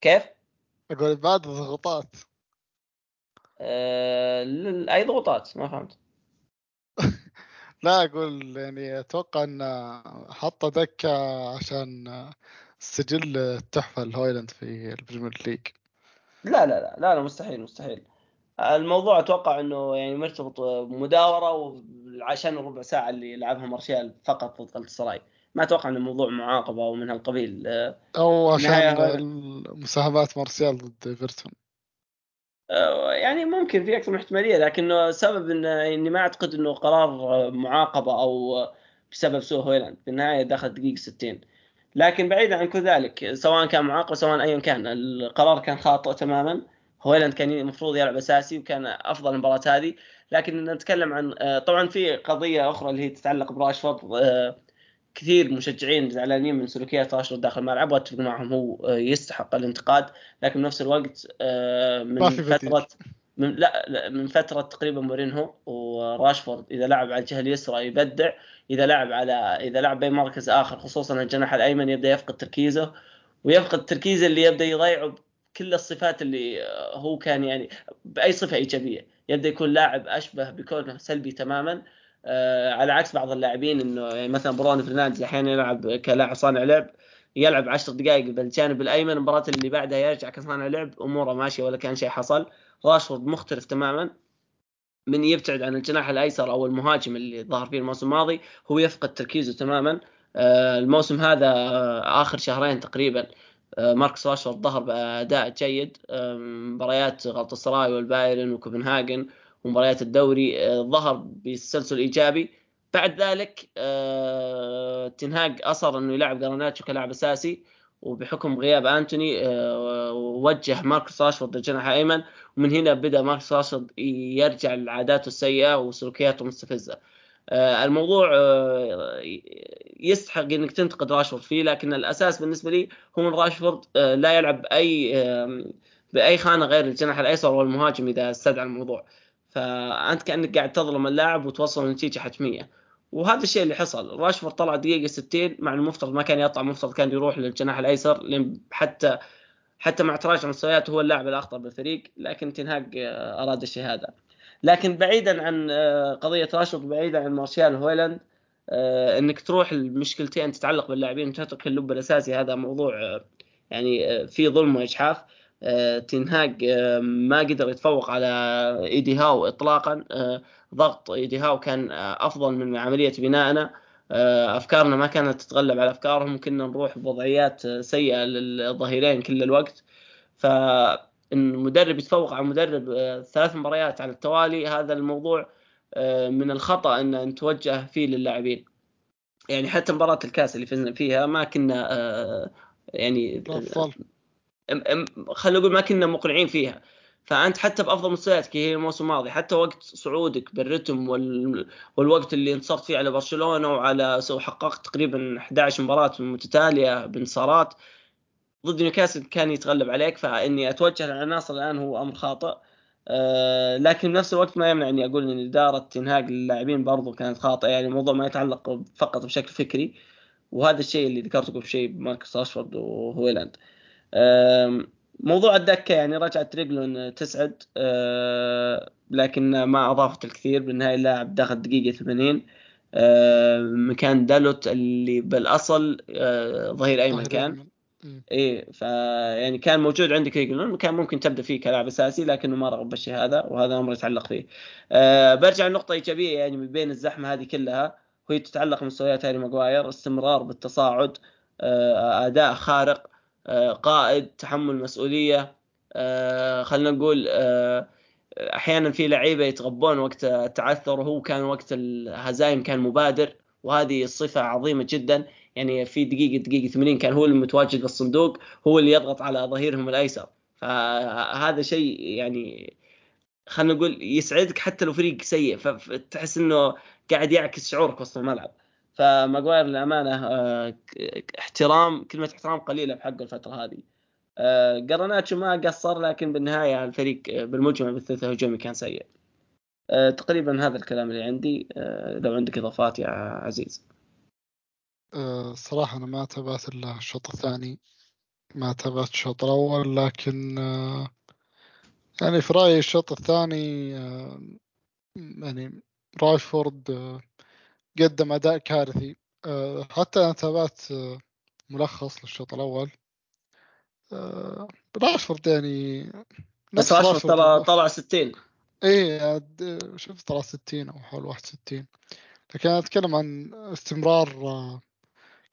كيف؟ أقول بعد ضغوطات آه، ل- أي ضغوطات ما فهمت. لا أقول يعني أتوقع إن حط دكة عشان سجل التحفة الهويلاند في البريمير ليج. لا لا لا لا, لا مستحيل مستحيل. الموضوع أتوقع إنه يعني مرتبط مداوره وعشان الربع ساعة اللي لعبها مارشال فقط ضد السراي ما أتوقع انه الموضوع معاقبة أو من هالقبيل. أو عشان مساهمات مارسيال ضد إيفرتون. يعني ممكن في أكثر من احتمالية لكنه سبب انه إني ما أعتقد إنه قرار معاقبة أو بسبب سوء هويلاند. في النهاية دخل دقيقة 60 لكن بعيدا عن كل ذلك سواء كان معاقبة سواء ايا كان القرار كان خاطئ تماما. هويلاند كان المفروض يلعب أساسي وكان أفضل المباراة هذه. لكن نتكلم عن آه، طبعا في قضية أخرى اللي هي تتعلق براشفورد آه، كثير مشجعين زعلانين من سلوكيات راشفورد داخل الملعب وأتفق معهم هو آه، يستحق الانتقاد لكن بنفس الوقت آه، من. فترة من لا, لا من فترة تقريبا مورينهو وراشفورد إذا لعب على الجهة اليسرى يبدع إذا لعب على إذا لعب باي مركز آخر خصوصا الجناح الأيمن يبدأ يفقد تركيزه ويفقد تركيزه اللي يبدأ يضيعه كل الصفات اللي آه، هو كان يعني بأي صفة إيجابية يبدأ يكون لاعب أشبه بكونه سلبي تماما آه على عكس بعض اللاعبين إنه يعني مثلا برونو فرنانديز أحيانا يلعب كلاعب صانع لعب يلعب 10 دقائق بالجانب الأيمن المباراة اللي بعدها يرجع كصانع لعب أموره ماشية ولا كان شيء حصل. راشفورد مختلف تماما من يبتعد عن الجناح الأيسر أو المهاجم اللي ظهر فيه الموسم الماضي هو يفقد تركيزه تماما. آه، الموسم هذا آه، آخر شهرين تقريبا آه، ماركس راشفورد ظهر بأداء جيد. مباريات غلطة سراي والبايرن وكوبنهاجن ومباريات الدوري ظهر بتسلسل إيجابي. بعد ذلك تنهاج أصر إنه يلعب جراناتشو كلاعب أساسي وبحكم غياب أنتوني آه، وجه ماركوس راشفورد الجناح الأيمن ومن هنا بدأ ماركوس راشفورد يرجع لعاداته السيئة وسلوكياته المستفزه آه، الموضوع آه، يستحق إنك تنتقد راشفورد فيه لكن الأساس بالنسبة لي هو إن راشفورد لا يلعب بأي بأي خانة غير الجناح الأيسر والمهاجم إذا استدعى الموضوع. فأنت كأنك قاعد تظلم اللاعب وتوصل نتيجه حتميه وهذا الشيء اللي حصل. راشفورد طلع دقيقة 60 مع المفترض ما كان يطلع المفترض كان يروح للجناح الأيسر لأن حتى حتى مع تراجع مستوياته هو اللاعب الأخطر بالفريق لكن تنهاج آه، أراد الشيء هذا لكن بعيدا عن آه، قضية راشفورد بعيدا عن مارشال هويلاند آه، إنك تروح المشكلتين تتعلق باللاعبين وتترك اللب الأساسي. هذا موضوع يعني فيه ظلم وإجحاف. تنهاج ما قدر يتفوق على إيدي هاو اطلاقا. ضغط إيدي هاو كان أفضل من عملية بنائنا آه، أفكارنا ما كانت تتغلب على أفكارهم. كنا نروح بوضعيات سيئة للظهيرين كل الوقت. ف إن مدرب يتفوق على مدرب آه، ثلاث مباريات على التوالي هذا الموضوع آه، من الخطأ إن نتوجه فيه للاعبين. يعني حتى مباراة الكاس اللي فزنا فيها ما كنا يعني خلينا نقول ما كنا مقنعين فيها. فأنت حتى بأفضل مستوياتك هي الموسم الماضي حتى وقت صعودك بالرتم وال... والوقت اللي انتصرت فيه على برشلونة وعلى حققت تقريبا 11 مباراة متتالية بانتصارات ضد نيوكاسل كان يتغلب عليك. فإني أتوجه للعناصر الآن هو أمر خاطئ. أه لكن بنفس الوقت ما يمنع إني أقول إن إدارة تنهاج للاعبين برضو كانت خاطئة. يعني الموضوع ما يتعلق فقط بشكل فكري وهذا الشيء اللي ذكرته قبل شوي بماركس راشفورد وهويلاند. أه موضوع الدكة يعني رجعت ريجلون تسعد أه لكن ما أضافت الكثير. بالنهاية اللاعب دخل دقيقة 80 أه مكان دالوت اللي بالأصل أه ظهير ايمن كان إيه فيعني كان موجود عندك ريجلون كان ممكن تبدأ فيه كلاعب أساسي لكنه ما رغب بالشيء هذا وهذا أمر يتعلق فيه. أه برجع لنقطة إيجابية يعني من بين الزحمة هذه كلها وهي تتعلق بمستويات هاري ماجواير استمرار بالتصاعد أه أداء خارق. آه، قائد تحمل مسؤولية. آه، خلينا نقول آه، أحيانا في لعيبة يتغبون وقت التعثر وهو كان وقت الهزايم كان مبادر وهذه صفة عظيمة جدا. يعني في دقيقة دقيقة 80 كان هو المتواجد بالصندوق هو اللي يضغط على ظهيرهم الأيسر. فهذا شيء يعني خلينا نقول يسعدك حتى لو فريق سيء فتحس إنه قاعد يعكس شعورك وسط الملعب. فماجواير للأمانة آه، احترام كلمة احترام قليلة بحقه الفترة هذه. قرناتشو آه، ما قصر لكن بالنهاية الفريق آه، بالمجمل بالثلث الهجومي كان سيء. تقريبا هذا الكلام اللي عندي. لو عندك إضافات يا عزيز. صراحة أنا ما تابعت إلا الشوط الثاني. ما تابعت الشوط الأول لكن يعني في رأيي الشوط الثاني يعني راشفورد قدم أداء كارثي. آه، حتى أنا تابعت آه، ملخص للشوط الأول. آه، راشفورد يعني بس راشفورد ترى طلع 60 إيه شفت طلع 60 أو حول 61 لكن أنا أتكلم عن استمرار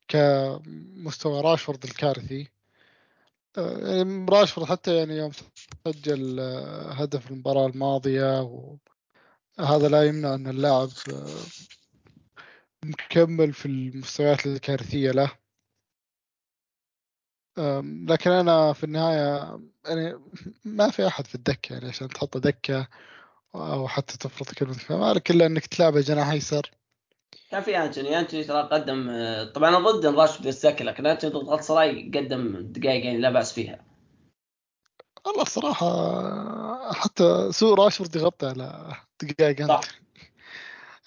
كمستوى راشفورد الكارثي. يعني راشفورد حتى يعني يوم سجل هدف المباراة الماضية وهذا لا يمنع أن اللاعب مكمل في المستويات الكارثية له. لكن أنا في النهاية يعني ما في أحد في الدكة يعني عشان تحط دكة أو حتى تفرض كلمة مالك إلا إنك تلعبه جناح أيسر كان في أنتوني. أنتوني ترى قدم طبعا أنا ضد راشفورد يستكل لكن أنتوني ضد سراي قدم دقائق يعني لا بأس فيها. والله الصراحة حتى سوء راشفورد يغطي على دقائق صح.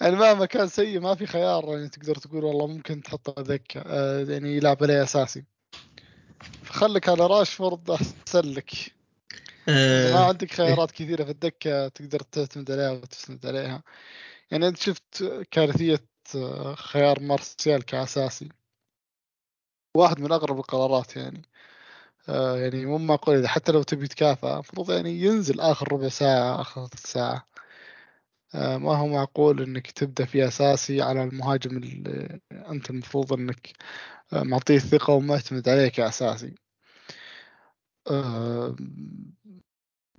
يعني مهما كان سيء ما في خيار يعني تقدر تقول والله ممكن تحطه ذكة آه يعني يلعب عليه أساسي. فخلك على راشفورد أحسن لك. أه ما عندك خيارات كثيرة في الدكة تقدر تعتمد عليها وتسند عليها. يعني أنت شفت كارثية خيار مارسيال كأساسي. واحد من أغرب القرارات يعني. آه يعني مو معقول اذا حتى لو تبي تكافئ المفروض يعني ينزل آخر ربع ساعة آخر ساعة. آه ما هو معقول إنك تبدأ فيه أساسي على المهاجم اللي أنت المفروض إنك آه، معطيه الثقه ومعتمد عليه كأساسي. آه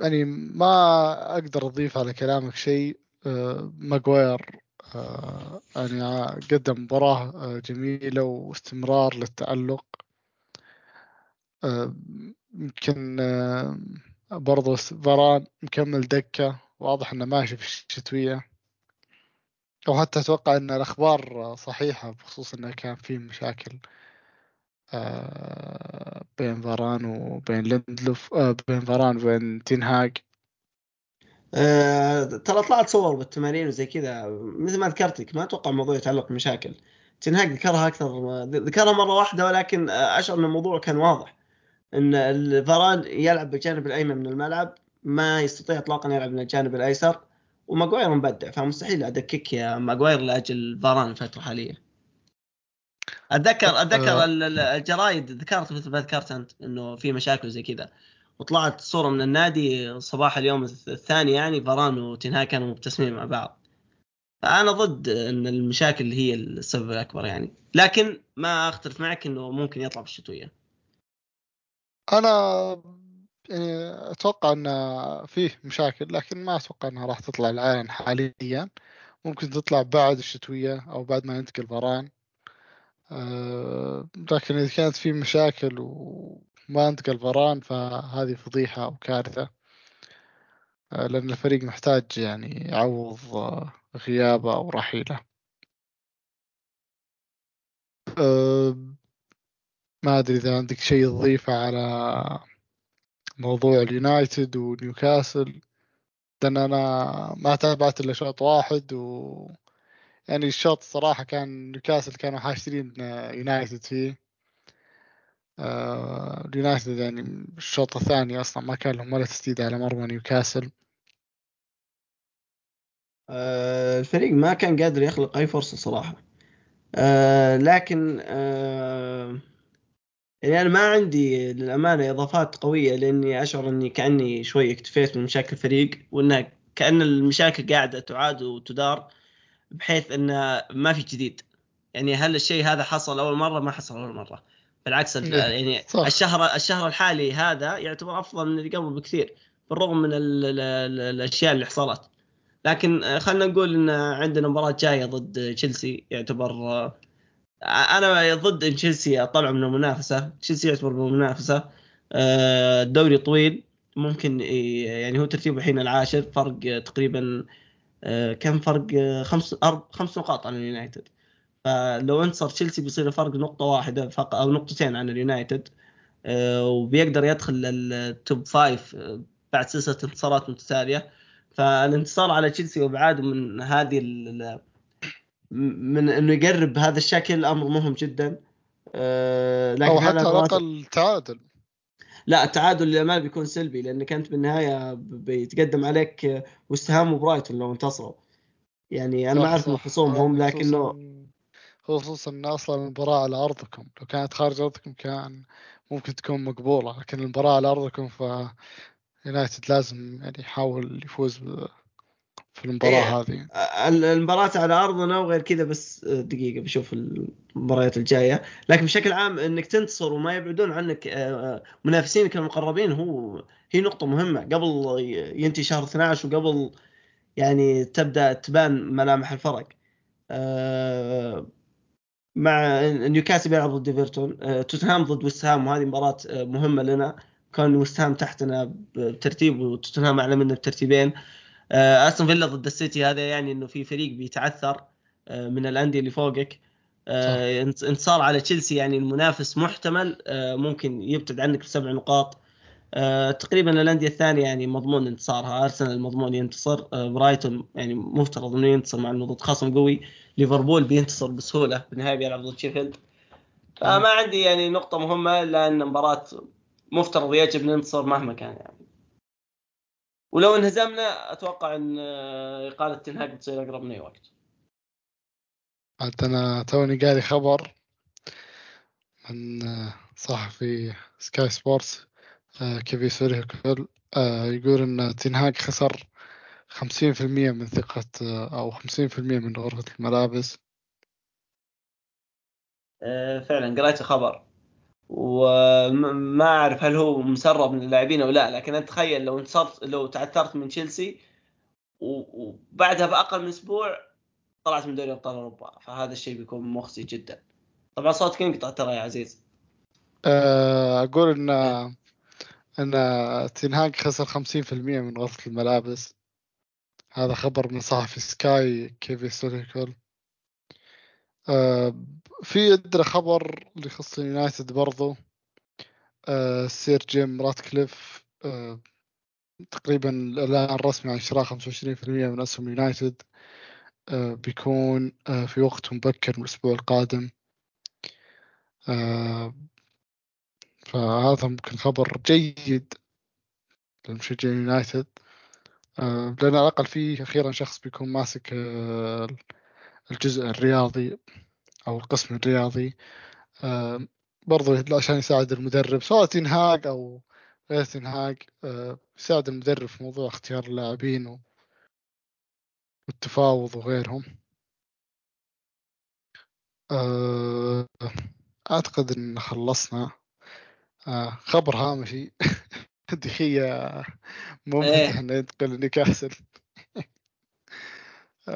يعني ما أقدر أضيف على كلامك شيء آه ماجواير آه يعني قدم مباراة آه، جميلة واستمرار للتألق. آه، يمكن آه برضو فاران مكمل دكة. واضح إنه ماشي في الشتوية. أو حتى أتوقع إن الأخبار صحيحة بخصوص إنه كان في مشاكل آه بين فاران وبين ليندلوف آه بين فاران وبين تنهاج آه، ترى طلعت صور بالتمارين وزي كذا مثل ما ذكرت لك ما أتوقع الموضوع يتعلق بمشاكل. تنهاج ذكرها أكثر ذكرها مرة واحدة ولكن أشعر إن الموضوع كان واضح. إن الفاران يلعب بالجانب الأيمن من الملعب ما يستطيع اطلاقا يلعب من الجانب الأيسر وماجواير مبدع فمستحيل أدكك يا ماجواير لأجل فاران الفترة الحالية. اتذكر أتذكر آه. الجرايد ذكرت مثل ما ذكرت أنت إنه في مشاكل زي كذا. وطلعت صورة من النادي صباح اليوم الثاني يعني فاران وتنهاي كانوا مبتسمين مع بعض. فأنا ضد إن المشاكل هي السبب الأكبر يعني. لكن ما أختلف معك إنه ممكن يطلع بالشتوية. أنا يعني أتوقع إن فيه مشاكل لكن ما أتوقع إنها راح تطلع العلن حاليا. ممكن تطلع بعد الشتوية أو بعد ما ينتقل فاران أه لكن إذا كانت في مشاكل وما انتقل فاران فهذه فضيحة أو كارثة. أه لأن الفريق محتاج يعني يعوض غيابه أو رحيله. ما أدري إذا عندك شيء تضيفه على موضوع اليونايتد ونيوكاسل لأن أنا ما تابعت إلا شوط واحد و يعني الشوط الصراحة كان نيوكاسل كانوا حاشرين يونايتد فيه. آه اليونايتد يعني الشوط الثاني أصلا ما كان لهم ولا تسديد على مرمى نيوكاسل. آه الفريق ما كان قادر يخلق أي فرصة صراحة. آه لكن آه يعني أنا ما عندي للأمانة إضافات قوية لأني أشعر أني كأني شوي اكتفيت من مشاكل الفريق وانه كأن المشاكل قاعدة تعاد وتدار بحيث انه ما في جديد. يعني هل الشيء هذا حصل أول مرة؟ ما حصل أول مرة. بالعكس إيه، يعني صح. الشهر الشهر الحالي هذا يعتبر أفضل من اللي قبل بكثير بالرغم من ال ال ال الأشياء اللي حصلت. لكن خلينا نقول إن عندنا مباراة جاية ضد تشيلسي يعتبر أنا ضد إن تشيلسي طلعوا من المنافسة. تشيلسي يعتبر من المنافسة. آه، الدوري طويل. ممكن يعني هو ترتيبه الحين العاشر. فرق تقريبا آه، كم فرق؟ خمس أرب خمس نقاط عن اليونايتد. فلو انتصر تشيلسي بيصير فرق نقطة واحدة فقط أو نقطتين عن اليونايتد. آه، وبيقدر يدخل ال top five بعد سلسلة انتصارات متتالية. فالانتصار على تشيلسي وابعاده من هذه من إنه يقرب بهذا الشكل أمر مهم جدا. أه لكن أو حتى على الأقل تعادل. لا التعادل للامانه بيكون سلبي لانك انت بالنهاية بيتقدم عليك وستهام وبرايتون لو انتصروا. يعني أنا ما أعرف من خصومهم لكنه خصوصا إن أصلا المباراة على أرضكم. لو كانت خارج أرضكم كان ممكن تكون مقبولة لكن المباراة على أرضكم ف يونايتد لازم يعني يحاول يفوز في المباراة إيه. هذه المباراة على أرضنا وغير كذا بس دقيقة بشوف المباريات الجاية. لكن بشكل عام أنك تنتصر وما يبعدون عنك منافسينك المقربين هو هي نقطة مهمة. قبل ينتهي شهر 12 وقبل يعني تبدأ تبان ملامح الفرق. مع نيوكاسل بيلعب ضد إيفرتون. توتنهام ضد وستهام وهذه مباراة مهمة لنا. كان وستهام تحتنا بترتيب وتوتنهام أعلى منا بترتيبين. استون فيلا ضد السيتي هذا يعني إنه في فريق بيتعثر آه، من الأندية اللي فوقك. آه، انتصار على تشيلسي يعني المنافس محتمل ممكن يبتعد عنك بسبع نقاط. تقريبا الأندية الثانية يعني مضمون انتصارها. ارسنال مضمون ينتصر. برايتون يعني مفترض إنه ينتصر مع إنه ضد خصم قوي. ليفربول بينتصر بسهولة بالنهاية بيلعب ضد شيفيلد فما عندي يعني نقطة مهمة لأن مباراة مفترض يجب ننتصر مهما كان يعني. ولو انهزمنا أتوقع إن آه، إقالة تنهاج بتصير أقرب من أي وقت. عاد أنا توني قاري خبر من آه، صحفي Sky Sports آه، كيفي سولهيكول يقول إن تنهاج خسر خمسين في المية من ثقة أو خمسين في المية من غرفة الملابس. فعلا قريت الخبر وما أعرف هل هو مسرب من اللاعبين أو لا لكن أتخيل لو انتصرت لو تعثرت من تشيلسي وبعدها بأقل من أسبوع طلعت من دوري أبطال أوروبا. فهذا الشيء بيكون مخزي جدا. طبعا صوتك ينقطع ترى يا عزيز؟ آه، أقول إن إن تنهاج خسر خمسين في المية من غرفة الملابس هذا خبر من صحفي Sky كيفي سولهيكول آه، في عندنا خبر اللي يخص اليونايتد برضو. آه، سير جيم راتكليف آه، تقريبا الإعلان الرسمي عن شراء 25% من أسهم يونايتد. آه، بيكون آه، في وقت مبكر من الأسبوع القادم. آه، فهذا ممكن خبر جيد للمشجعين يونايتد. آه، لأن على الأقل فيه أخيرا شخص بيكون ماسك آه، الجزء الرياضي. أو القسم الرياضي آه، برضو عشان يساعد المدرب سواء تنهاج أو غير تنهاج آه، يساعد المدرب في موضوع اختيار اللاعبين والتفاوض وغيرهم. آه، أعتقد إن خلصنا. آه، خبر هامشي. دخية ممتع إيه. ننتقل لنيوكاسل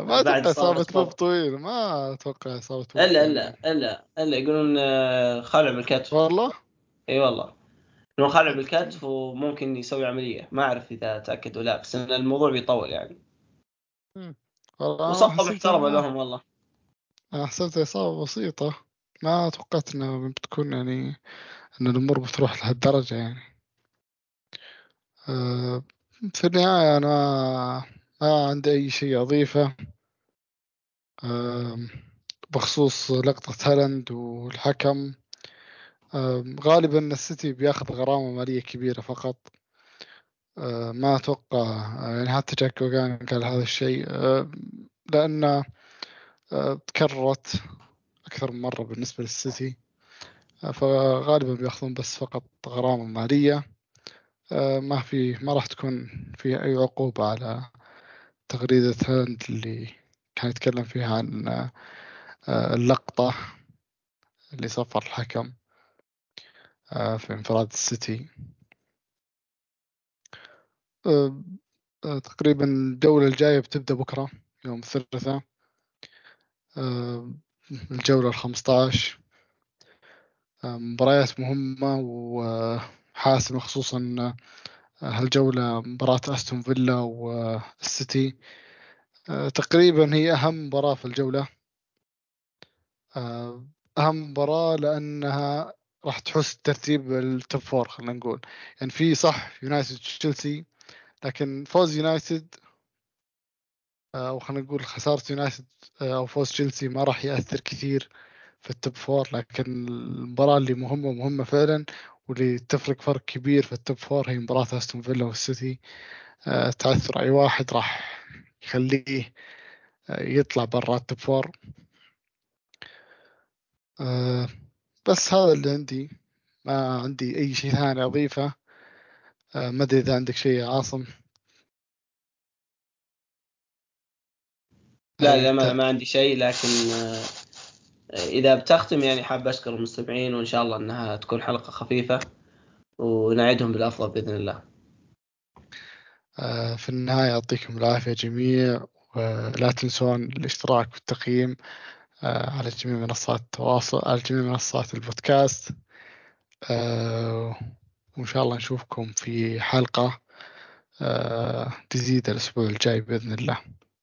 ما إصابة إصابة بوب. طويل ما أتوقع إصابة بوب إلا إلا إلا إلا يقولون آه، خلع بالكتف. والله؟ إي والله. يقولون خلع بالكتف وممكن يسوي عملية. ما أعرف إذا تاكد ولا لا بس إن الموضوع بيطول يعني. حسبتها محترمه لهم والله. أنا حسبتها إصابة بسيطة. ما توقعت إنها بتكون يعني إن الأمور بتروح لهالدرجة يعني. أه في النهاية أنا ما عندي أي شيء أضيفه؟ بخصوص لقطة هالاند والحكم. غالبا السيتي بياخذ غرامة مالية كبيرة فقط. أه ما أتوقع آه، يعني حتى جاك وغان قال هذا الشيء. لأن تكررت أكثر من مرة بالنسبة للسيتي. فغالبا بياخذون بس فقط غرامة مالية. ما في ما راح تكون في أي عقوبة على تغريدة هالاند اللي كان يتكلم فيها عن آه، اللقطة اللي صفر الحكم آه، في انفراد السيتي. آه، تقريبا الجولة الجاية بتبدأ بكرة يوم الثلاثاء. الجولة الخمسطاش آه، مباريات مهمة وحاسمة خصوصا هالجولة مباراة أستون فيلا والسيتي آه، تقريبا هي أهم مباراة في الجولة. آه، أهم مباراة لأنها راح تحسم ترتيب ال top four خلينا نقول. يعني في صح يونايتد تشيلسي لكن فوز يونايتد آه، أو خلينا نقول خسارة يونايتد آه، أو فوز تشيلسي ما راح يأثر كثير في ال top four لكن المباراة اللي مهمة مهمة فعلا. واللي تفرق فرق كبير في ال top four هي مباراة أستون فيلا والسيتي تعثر أي واحد راح يخليه آه، يطلع برا التوب فور آه، بس هذا اللي عندي. ما عندي أي شيء ثاني أضيفه. آه، ما أدري إذا عندك شيء يا عاصم. لا لا ما, ما عندي شيء لكن إذا بتختم يعني حاب أشكر المستمعين وإن شاء الله إنها تكون حلقة خفيفة ونعدهم بالأفضل بإذن الله. آه، في النهاية يعطيكم العافية جميع ولا تنسون الاشتراك والتقييم آه، على جميع منصات التواصل على جميع منصات البودكاست. آه، وإن شاء الله نشوفكم في حلقة جديدة الأسبوع الجاي بإذن الله.